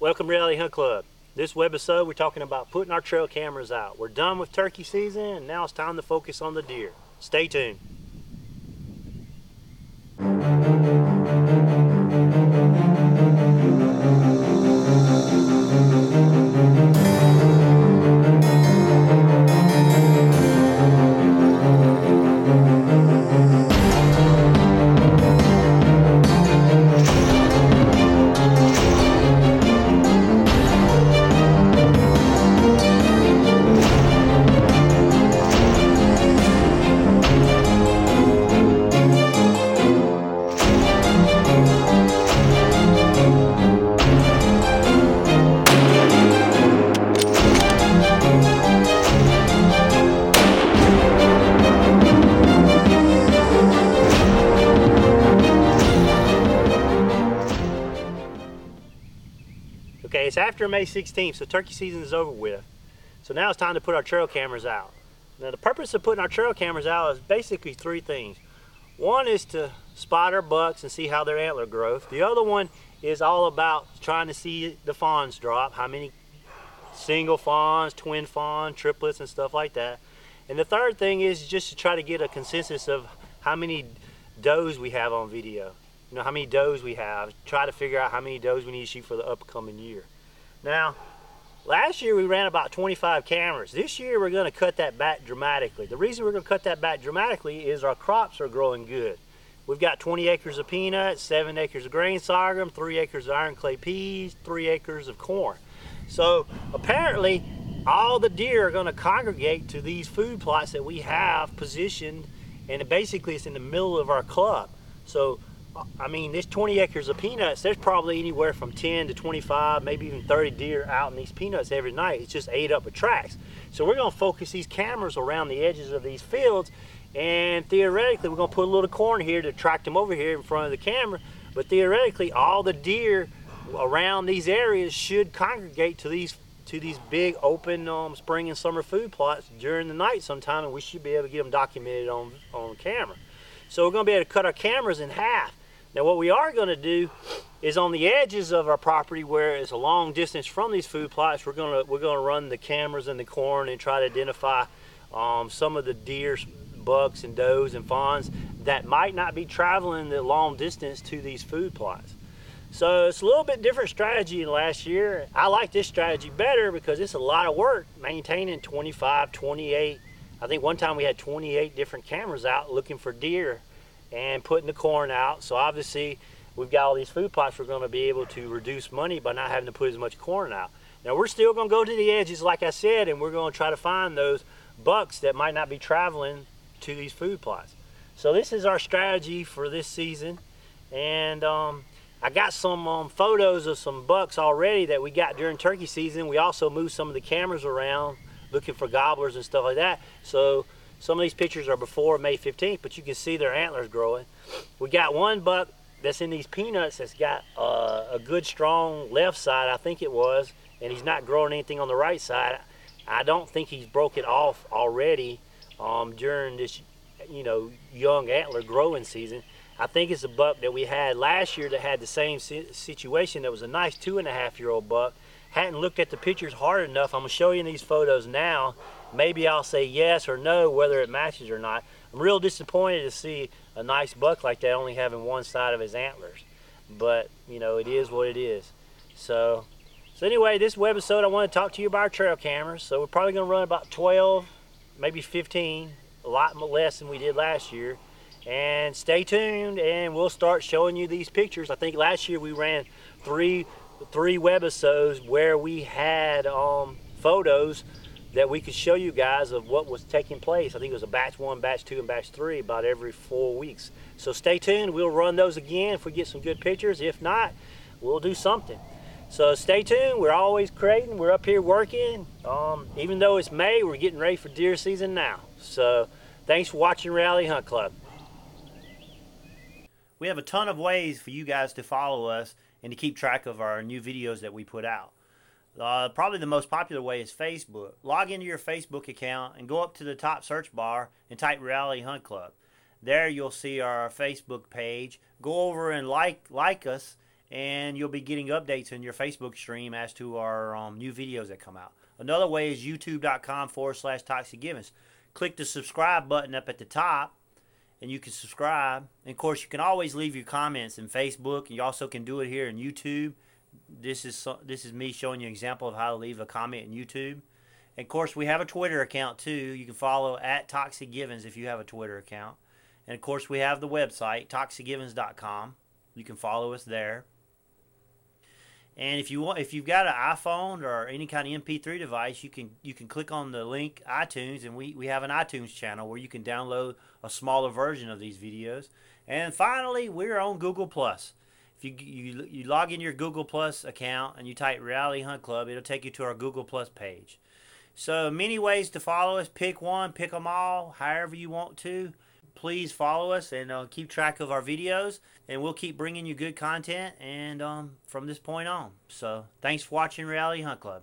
Welcome Reality Hunt Club. This webisode we're talking about putting our trail cameras out. We're done with turkey season and now it's time to focus on the deer. Stay tuned. It's after May 16th, so turkey season is over with. So now it's time to put our trail cameras out. Now the purpose of putting our trail cameras out is basically three things. One is to spot our bucks and see how their antler growth. The other one is all about trying to see the fawns drop, how many single fawns, twin fawn, triplets and stuff like that. And the third thing is just to try to get a consensus of how many does we have on video you know how many does we have try to figure out how many does we need to shoot for the upcoming year now last year we ran about 25 cameras. This year we're going to cut that back dramatically. The reason we're going to cut that back dramatically is our crops are growing good. We've got 20 acres of peanuts 7 acres of grain sorghum 3 acres of iron clay peas 3 acres of corn. So apparently all the deer are going to congregate to these food plots that we have positioned and basically it's in the middle of our club. So I mean, this 20 acres of peanuts, there's probably anywhere from 10 to 25, maybe even 30 deer out in these peanuts every night. It's just ate up with tracks. So we're gonna focus these cameras around the edges of these fields and theoretically we're gonna put a little corn here to attract them over here in front of the camera. But theoretically, all the deer around these areas should congregate to these to these big open um, spring and summer food plots during the night sometime and we should be able to get them documented on, on camera. So we're gonna be able to cut our cameras in half now what we are going to do is on the edges of our property where it's a long distance from these food plots, we're going to we're going to run the cameras in the corn and try to identify um, some of the deer, bucks and does and fawns that might not be traveling the long distance to these food plots. So it's a little bit different strategy than last year. I like this strategy better because it's a lot of work maintaining 25, 28. I think one time we had 28 different cameras out looking for deer and putting the corn out. So obviously we've got all these food plots we're going to be able to reduce money by not having to put as much corn out. Now we're still going to go to the edges like I said and we're going to try to find those bucks that might not be traveling to these food plots. So this is our strategy for this season and um, I got some um, photos of some bucks already that we got during turkey season. We also moved some of the cameras around looking for gobblers and stuff like that. So some of these pictures are before May 15th, but you can see their antlers growing. We got one buck that's in these peanuts that's got uh, a good strong left side, I think it was, and he's not growing anything on the right side. I don't think he's broke it off already um, during this, you know, young antler growing season. I think it's a buck that we had last year that had the same situation. That was a nice two and a half year old buck. Hadn't looked at the pictures hard enough. I'm gonna show you these photos now maybe I'll say yes or no whether it matches or not. I'm real disappointed to see a nice buck like that only having one side of his antlers. But, you know, it is what it is. So, so anyway, this webisode I want to talk to you about our trail cameras. So we're probably going to run about 12, maybe 15, a lot less than we did last year. And stay tuned and we'll start showing you these pictures. I think last year we ran three three webisodes where we had um, photos that we could show you guys of what was taking place. I think it was a batch one, batch two, and batch three about every four weeks. So stay tuned. We'll run those again if we get some good pictures. If not, we'll do something. So stay tuned. We're always creating. We're up here working. Um, even though it's May, we're getting ready for deer season now. So thanks for watching Reality Hunt Club. We have a ton of ways for you guys to follow us and to keep track of our new videos that we put out. Uh, probably the most popular way is Facebook. Log into your Facebook account and go up to the top search bar and type Reality Hunt Club. There you'll see our Facebook page. Go over and like like us and you'll be getting updates in your Facebook stream as to our um, new videos that come out. Another way is youtube.com forward slash Toxic Givens. Click the subscribe button up at the top, and you can subscribe. And of course, you can always leave your comments in Facebook, and you also can do it here in YouTube. This is this is me showing you an example of how to leave a comment in YouTube. And of course, we have a Twitter account too. You can follow at Toxic Givens if you have a Twitter account. And of course, we have the website toxicgivens.com. You can follow us there. And if you want, if you've got an iPhone or any kind of MP3 device, you can you can click on the link iTunes, and we, we have an iTunes channel where you can download a smaller version of these videos. And finally, we're on Google Plus. If you, you you log in your Google Plus account and you type Reality Hunt Club, it'll take you to our Google Plus page. So many ways to follow us. Pick one, pick them all, however you want to please follow us and uh, keep track of our videos and we'll keep bringing you good content and um, from this point on. So thanks for watching reality hunt club